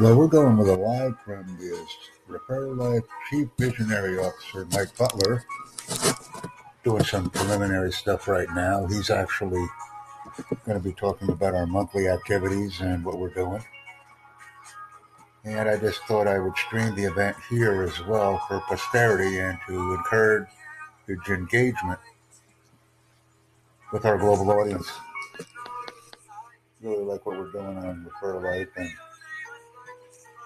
Well, we're going with a live from the Refer Life Chief Visionary Officer, Mike Butler, doing some preliminary stuff right now. He's actually going to be talking about our monthly activities and what we're doing. And I just thought I would stream the event here as well for posterity and to encourage engagement with our global audience. Really like what we're doing on Refer Life and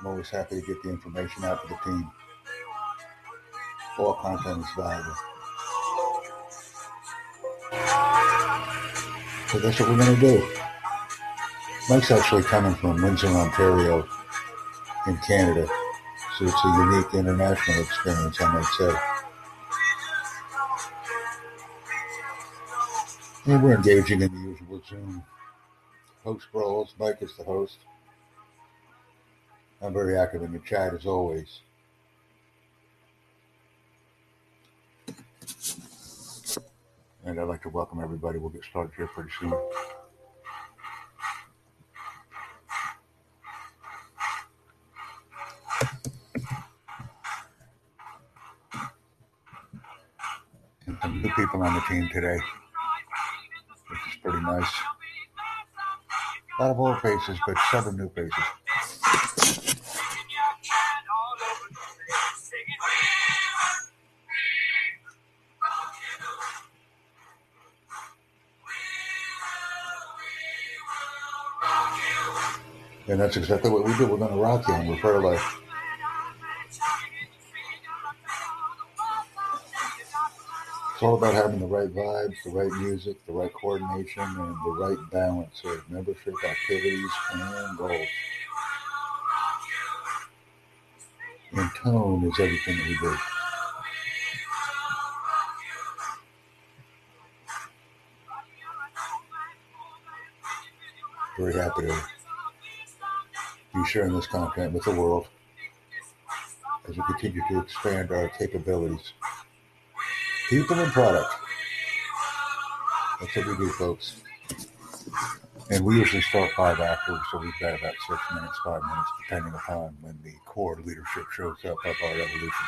I'm always happy to get the information out to the team. All content is valuable. So that's what we're going to do. Mike's actually coming from Windsor, Ontario, in Canada. So it's a unique international experience, I might say. And we're engaging in the usual Zoom host roles. Mike is the host. I'm very active in the chat as always. And I'd like to welcome everybody. We'll get started here pretty soon. And some new people on the team today, which is pretty nice. A lot of old faces, but seven new faces. And that's exactly what we do. We're going to rock you and refer life. It's all about having the right vibes, the right music, the right coordination, and the right balance of membership activities and goals. And tone is everything that we do. Very happy to sharing this content with the world as we continue to expand our capabilities. People and product. That's what we do, folks. And we usually start five after, so we've got about six minutes, five minutes, depending upon when the core leadership shows up of our evolution.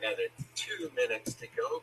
Another two minutes to go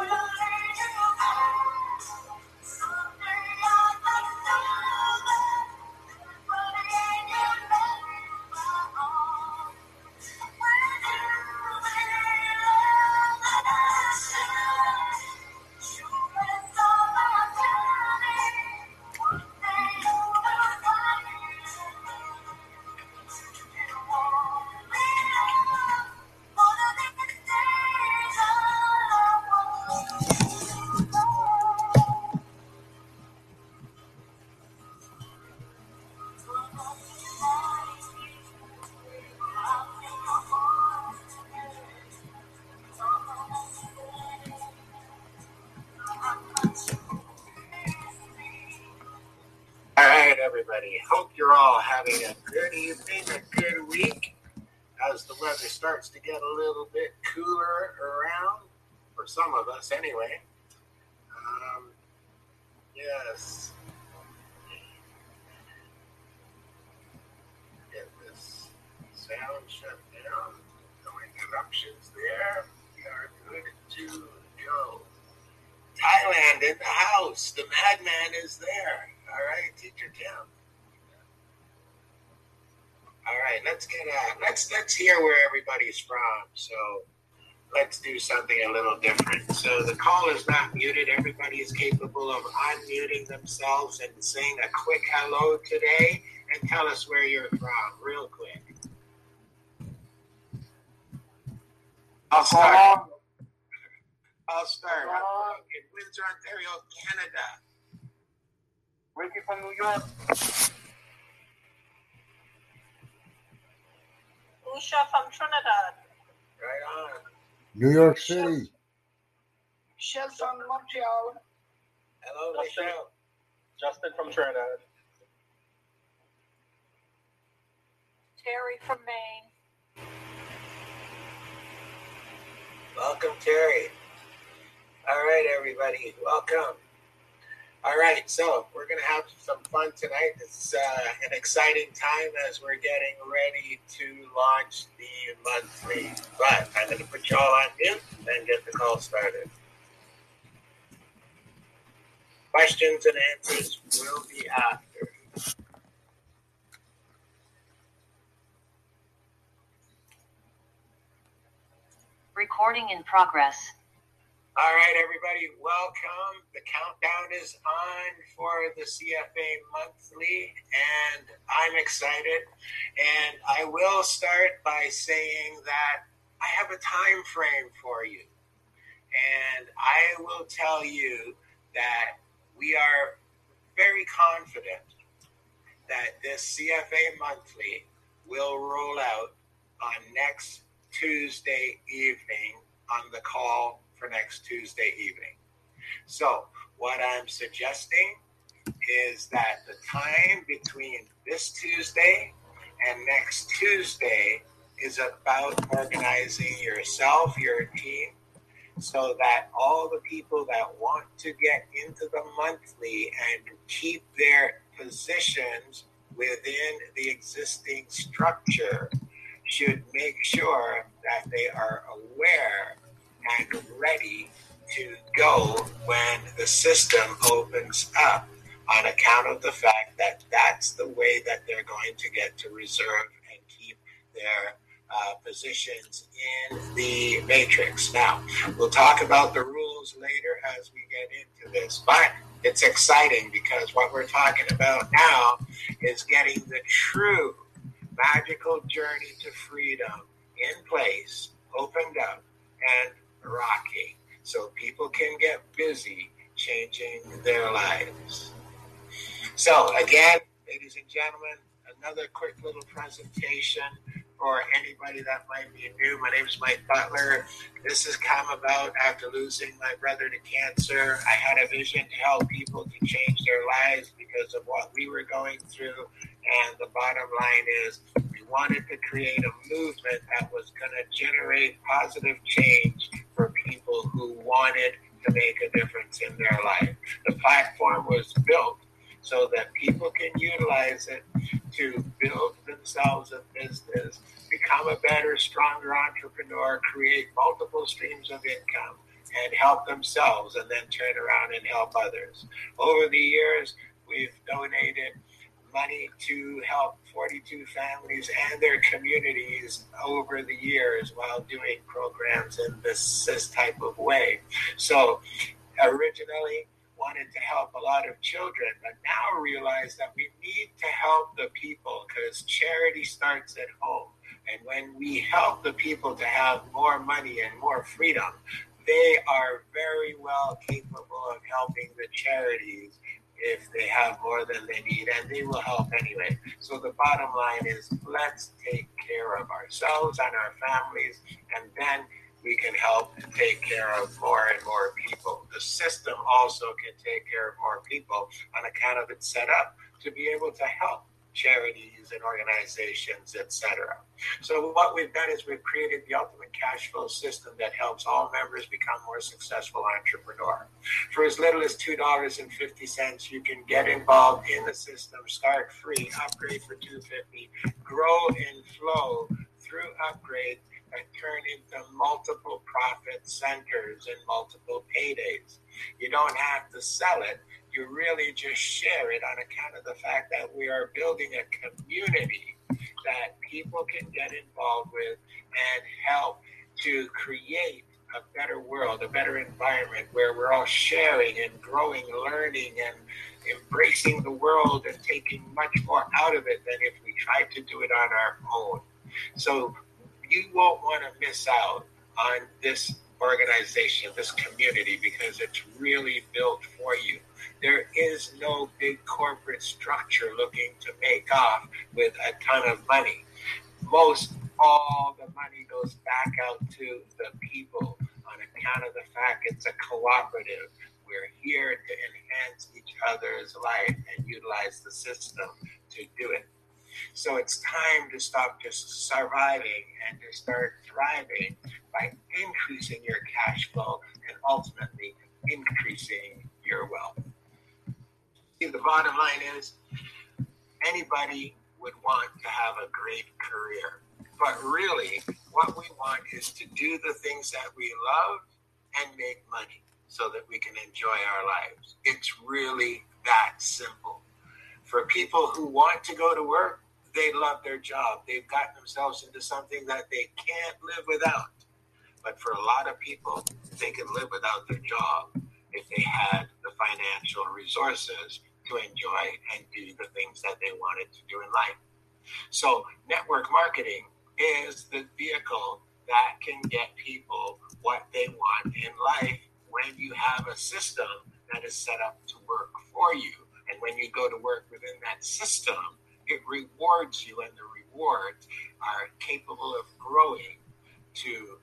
All having a good evening, a good week. As the weather starts to get a little bit cooler around, for some of us anyway. Um, yes. Get this sound shut down. No interruptions there. We are good to go. Thailand in the house. The madman is there. All right, teacher Tim. All right, let's get uh, let's let's hear where everybody's from. So let's do something a little different. So the call is not muted. Everybody is capable of unmuting themselves and saying a quick hello today and tell us where you're from, real quick. I'll start. I'll start. In Windsor, Ontario, Canada. Ricky from New York. Usha from Trinidad. Right on. New York City. Shell from Montreal. Hello, Justin. Michelle. Justin from Trinidad. Terry from Maine. Welcome, Terry. All right, everybody, welcome. All right, so we're going to have some fun tonight. It's uh, an exciting time as we're getting ready to launch the monthly. But I'm going to put you all on mute and get the call started. Questions and answers will be after. Recording in progress. All right, everybody, welcome. The countdown is on for the CFA monthly, and I'm excited. And I will start by saying that I have a time frame for you. And I will tell you that we are very confident that this CFA monthly will roll out on next Tuesday evening on the call for next Tuesday evening. So, what I'm suggesting is that the time between this Tuesday and next Tuesday is about organizing yourself, your team, so that all the people that want to get into the monthly and keep their positions within the existing structure should make sure that they are aware and ready to go when the system opens up on account of the fact that that's the way that they're going to get to reserve and keep their uh, positions in the matrix. Now, we'll talk about the rules later as we get into this, but it's exciting because what we're talking about now is getting the true magical journey to freedom in place, opened up, and rocking so people can get busy changing their lives. So, again, ladies and gentlemen, another quick little presentation for anybody that might be new. My name is Mike Butler. This has come about after losing my brother to cancer. I had a vision to help people to change their lives because of what we were going through. And the bottom line is, we wanted to create a movement that was going to generate positive change for people who wanted to make a difference in their life. The platform was built so that people can utilize it to build themselves a business, become a better, stronger entrepreneur, create multiple streams of income, and help themselves, and then turn around and help others. Over the years, we've donated money to help 42 families and their communities over the years while doing programs in this, this type of way. So, originally, wanted to help a lot of children, but now realize that we need to help the people because charity starts at home. And when we help the people to have more money and more freedom, they are very well capable of helping the charities if they have more than they need, and they will help anyway. So the bottom line is let's take care of ourselves and our families, and then we can help take care of more and more people. The system also can take care of more people on account of its setup to be able to help charities and organizations, etc. So what we've done is we've created the ultimate cash flow system that helps all members become more successful entrepreneur. For as little as two dollars and fifty cents, you can get involved in the system, start free, upgrade for two fifty, grow and flow through upgrade and turn into multiple profit centers and multiple paydays. You don't have to sell it. Really just share it on account of the fact that we are building a community that people can get involved with and help to create a better world, a better environment where we're all sharing and growing, learning, and embracing the world and taking much more out of it than if we tried to do it on our own. So you won't want to miss out on this organization, this community, because it's really built for you. There is no big corporate structure looking to make off with a ton of money. Most all the money goes back out to the people on account of the fact it's a cooperative. We're here to enhance each other's life and utilize the system to do it. So it's time to stop just surviving and to start thriving by increasing your cash flow and ultimately increasing your. See, the bottom line is anybody would want to have a great career. But really, what we want is to do the things that we love and make money so that we can enjoy our lives. It's really that simple. For people who want to go to work, they love their job. They've gotten themselves into something that they can't live without. But for a lot of people, they can live without their job if they had the financial resources to enjoy and do the things that they wanted to do in life. So, network marketing is the vehicle that can get people what they want in life when you have a system that is set up to work for you. And when you go to work within that system, it rewards you, and the rewards are capable of growing to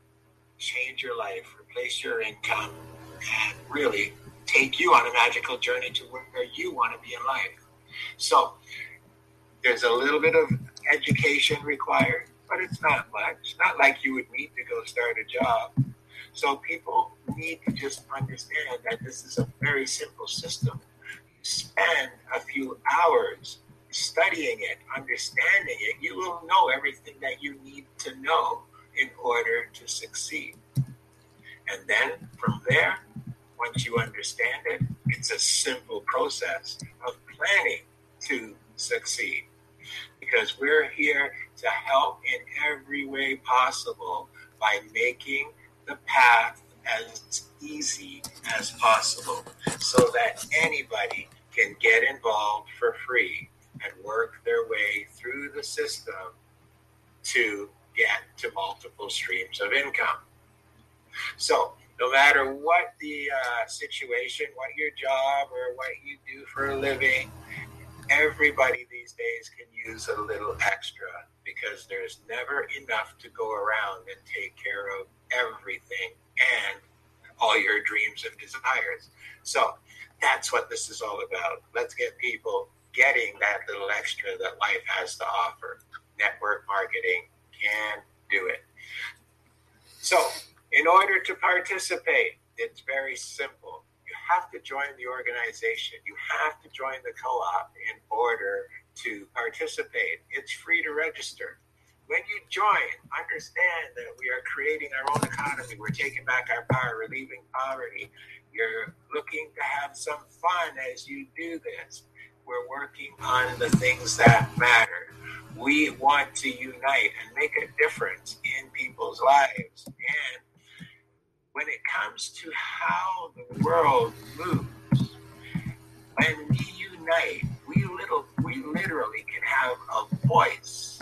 change your life, replace your income, and really take you on a magical journey to where you want to be in life. So there's a little bit of education required, but it's not much. Not like you would need to go start a job. So people need to just understand that this is a very simple system. Spend a few hours studying it, understanding it, you will know everything that you need to know in order to succeed. And then from there, once you understand it, it's a simple process of planning to succeed. Because we're here to help in every way possible by making the path as easy as possible so that anybody can get involved for free and work their way through the system to get to multiple streams of income. So, no matter what the uh, situation, what your job or what you do for a living, everybody these days can use a little extra because there's never enough to go around and take care of everything and all your dreams and desires. So that's what this is all about. Let's get people getting that little extra that life has to offer. Network marketing can do it. So, in order to participate, it's very simple. You have to join the organization. You have to join the co op in order to participate. It's free to register. When you join, understand that we are creating our own economy. We're taking back our power, relieving poverty. You're looking to have some fun as you do this. We're working on the things that matter. We want to unite and make a difference in people's lives. And when it comes to how the world moves, when we unite, we little we literally can have a voice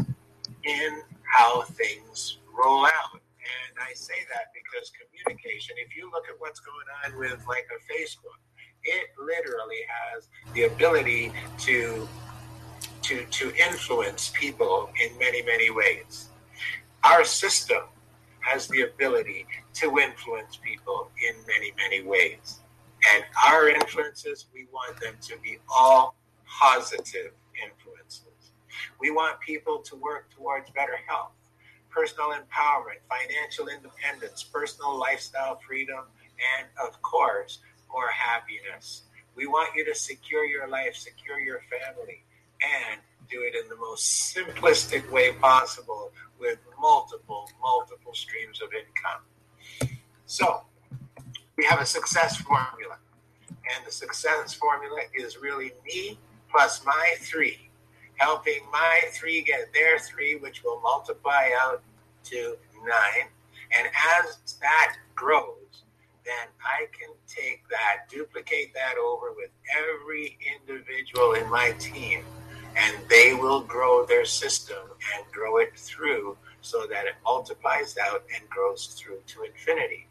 in how things roll out. And I say that because communication, if you look at what's going on with like a Facebook, it literally has the ability to to to influence people in many, many ways. Our system has the ability to influence people in many, many ways. And our influences, we want them to be all positive influences. We want people to work towards better health, personal empowerment, financial independence, personal lifestyle freedom, and of course, more happiness. We want you to secure your life, secure your family, and do it in the most simplistic way possible with multiple, multiple streams of income. So, we have a success formula. And the success formula is really me plus my three, helping my three get their three, which will multiply out to nine. And as that grows, then I can take that, duplicate that over with every individual in my team, and they will grow their system and grow it through so that it multiplies out and grows through to infinity.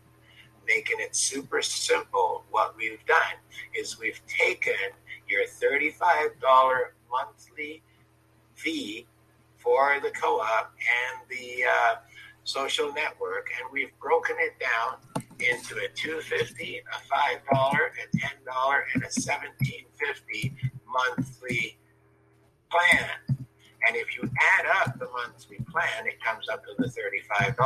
Making it super simple, what we've done is we've taken your $35 monthly fee for the co op and the uh, social network, and we've broken it down into a 250 a $5, a $10, and a $17.50 monthly plan. And if you add up the monthly plan, it comes up to the $35.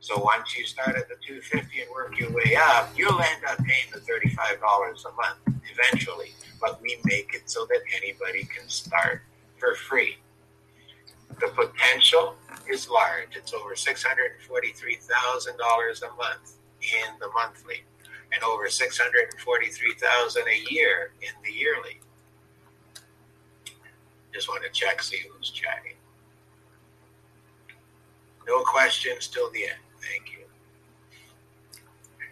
So once you start at the 250 and work your way up, you'll end up paying the $35 a month eventually. But we make it so that anybody can start for free. The potential is large. It's over $643,000 a month in the monthly and over 643,000 a year in the yearly. Just want to check, see who's chatting. No questions till the end. Thank you.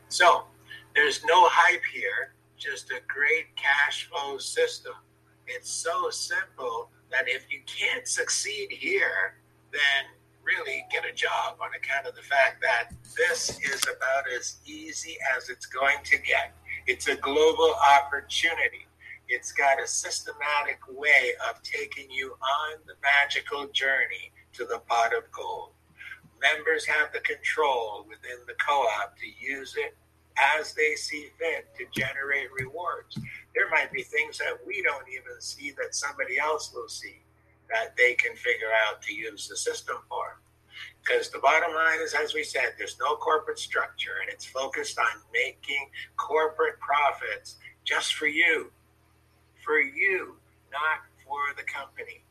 So, there's no hype here, just a great cash flow system. It's so simple that if you can't succeed here, then really get a job on account of the fact that this is about as easy as it's going to get. It's a global opportunity. It's got a systematic way of taking you on the magical journey to the pot of gold. Members have the control within the co op to use it as they see fit to generate rewards. There might be things that we don't even see that somebody else will see that they can figure out to use the system for. Because the bottom line is, as we said, there's no corporate structure and it's focused on making corporate profits just for you, for you, not for the company.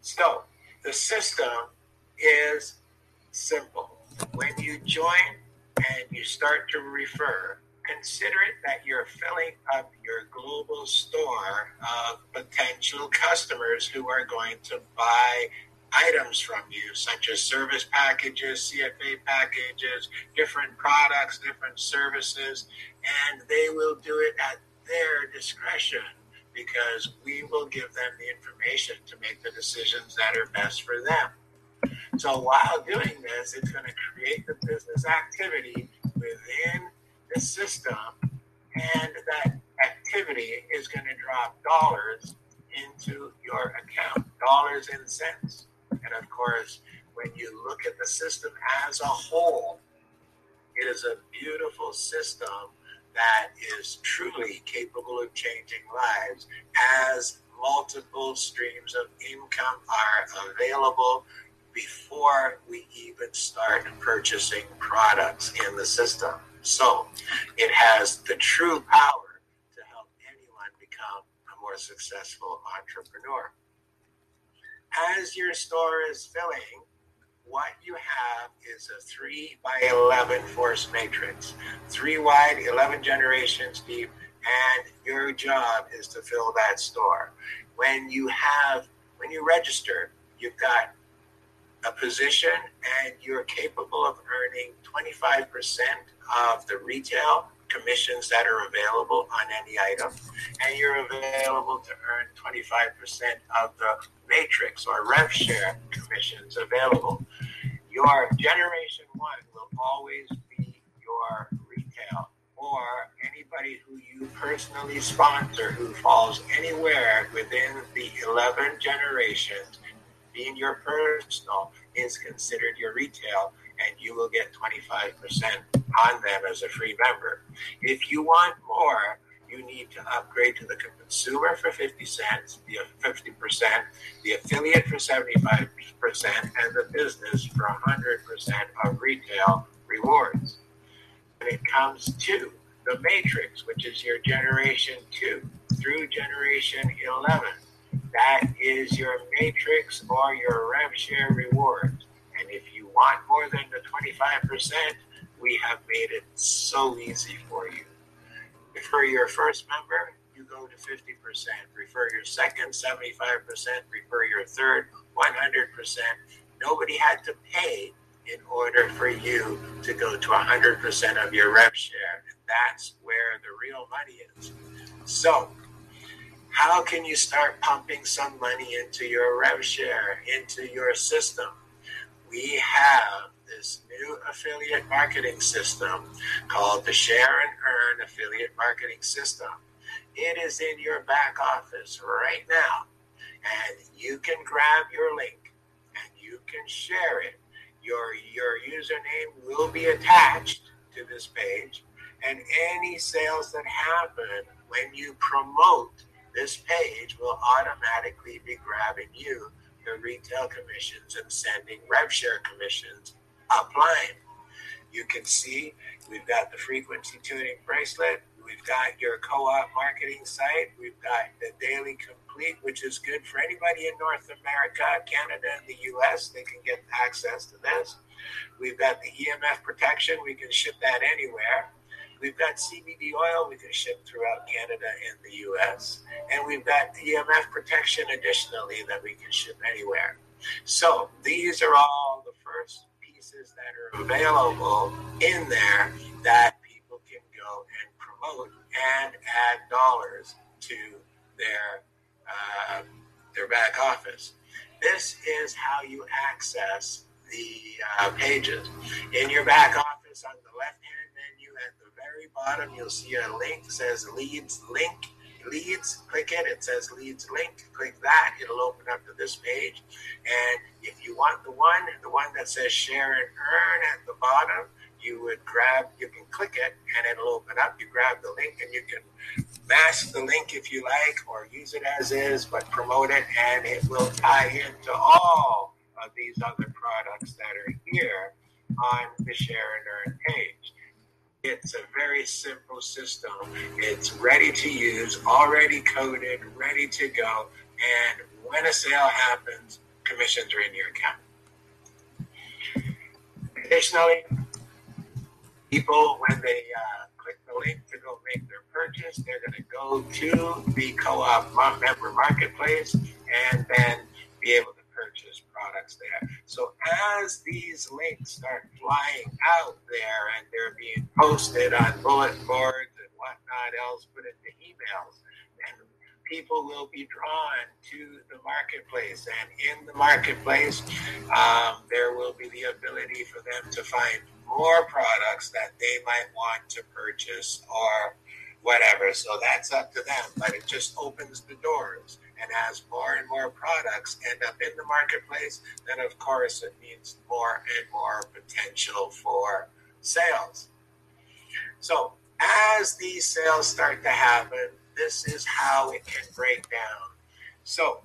So the system is simple. When you join and you start to refer, consider it that you're filling up your global store of potential customers who are going to buy items from you, such as service packages, CFA packages, different products, different services, and they will do it at their discretion because we will give them the information to make the decisions that are best for them. So while doing this, it's going to create the business activity within the system, and that activity is going to drop dollars into your account, dollars and cents. And of course, when you look at the system as a whole, it is a beautiful system that is truly capable of changing lives as multiple streams of income are available before we even start purchasing products in the system. So it has the true power to help anyone become a more successful entrepreneur. As your store is filling, what you have is a 3 by 11 force matrix, three wide, 11 generations deep, and your job is to fill that store. When you have, when you register, you've got a position and you're capable of earning 25% of the retail commissions that are available on any item, and you're available to earn 25% of the matrix or rev share commissions available. Your generation one will always be your retail or anybody who you personally sponsor who falls anywhere within the 11 generations being your personal is considered your retail and you will get 25% on them as a free member. If you want more, you need to upgrade to the consumer for 50 cents, the 50%, the affiliate for 75%, and the business for 100% of retail rewards. When it comes to the matrix, which is your generation 2 through generation 11, that is your matrix or your rev share rewards. And if you want more than the 25%, we have made it so easy for you. For your first member, you go to 50%. Refer your second, 75%. Refer your third, 100%. Nobody had to pay in order for you to go to 100% of your rev share. And that's where the real money is. So, how can you start pumping some money into your rev share, into your system? We have this new affiliate marketing system called the Share and Earn Affiliate Marketing System. It is in your back office right now, and you can grab your link and you can share it. Your your username will be attached to this page, and any sales that happen when you promote this page will automatically be grabbing you the retail commissions and sending rev share commissions applying. You can see we've got the frequency tuning bracelet. We've got your co-op marketing site. We've got the daily complete, which is good for anybody in North America, Canada, and the US. They can get access to this. We've got the EMF protection. We can ship that anywhere. We've got CBD oil we can ship throughout Canada and the US. And we've got EMF protection additionally that we can ship anywhere. So these are all the first pieces that are available in there that people can go and promote and add dollars to their uh, their back office. This is how you access the uh, pages. In your back office on the left hand at the very bottom, you'll see a link says leads link. Leads, click it. It says leads link. Click that. It'll open up to this page. And if you want the one, the one that says share and earn at the bottom, you would grab, you can click it and it'll open up. You grab the link and you can mask the link if you like or use it as is, but promote it and it will tie into all of these other products that are here on the share and earn page. It's a very simple system. It's ready to use, already coded, ready to go. And when a sale happens, commissions are in your account. Additionally, people, when they uh, click the link to go make their purchase. They're going to go to the co-op member marketplace and then be able to purchase products there. So as these links start flying out there and they're being posted on bulletin boards and whatnot else, put into emails, and people will be drawn to the marketplace. And in the marketplace, um, there will be the ability for them to find more products that they might want to purchase or whatever. So that's up to them, but it just opens the doors. And as more and more products end up in the marketplace, then of course it means more and more potential for sales. So as these sales start to happen, this is how it can break down. So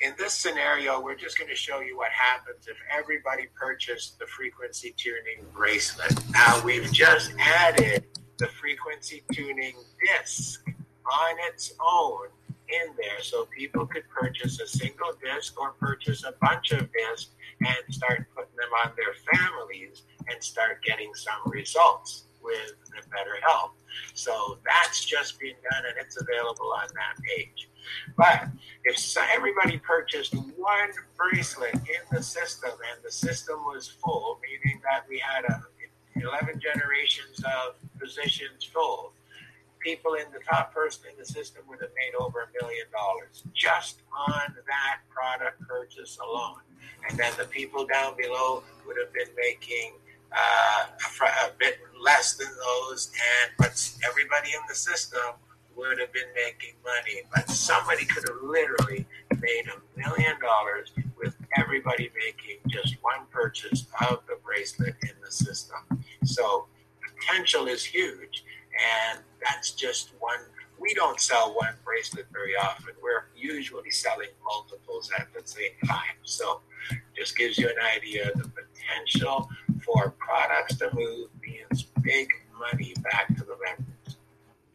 in this scenario, we're just going to show you what happens if everybody purchased the frequency tuning bracelet. Now we've just added the frequency tuning disc on its own in there so people could purchase a single disc or purchase a bunch of discs and start putting them on their families and start getting some results with the better health. So that's just being done and it's available on that page. But if everybody purchased one bracelet in the system and the system was full, meaning that we had a, 11 generations of positions full, people in the top person in the system would have made over a million dollars just on that product purchase alone. And then the people down below would have been making uh, a bit less than those, and but everybody in the system would have been making money. But somebody could have literally made a million dollars with everybody making just one purchase of the bracelet in the system. So potential is huge, and that's just one. We don't sell one bracelet very often. We're usually selling multiples at the same time. So just gives you an idea of the potential for products to move means big money back to the members.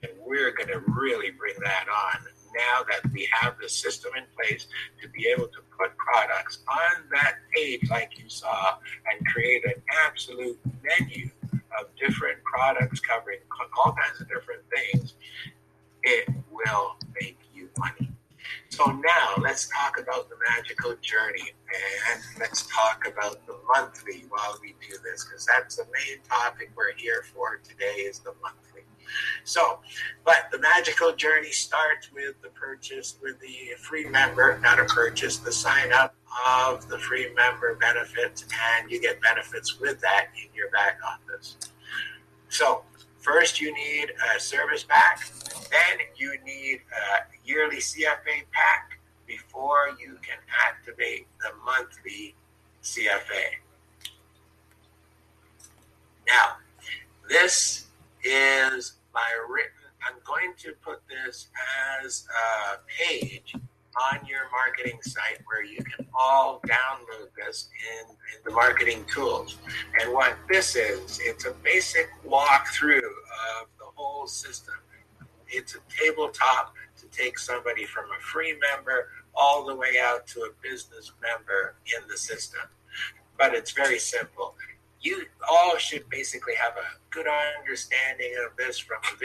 And we're going to really bring that on now that we have the system in place to be able to put products on that page like you saw and create an absolute menu of different products covering all kinds of different things, it will make you money. So now let's talk about the magical journey and let's talk about the monthly while we do this because that's the main topic we're here for today is the monthly. So, but the magical journey starts with the purchase with the free member, not a purchase, the sign up of the free member benefits, and you get benefits with that in your back office. So, first you need a service pack, then you need a yearly CFA pack before you can activate the monthly CFA. Now, this is my written, I'm going to put this as a page on your marketing site where you can all download this in, in the marketing tools. And what this is, it's a basic walkthrough of the whole system. It's a tabletop to take somebody from a free member all the way out to a business member in the system. But it's very simple. You all should basically have a good understanding of this from a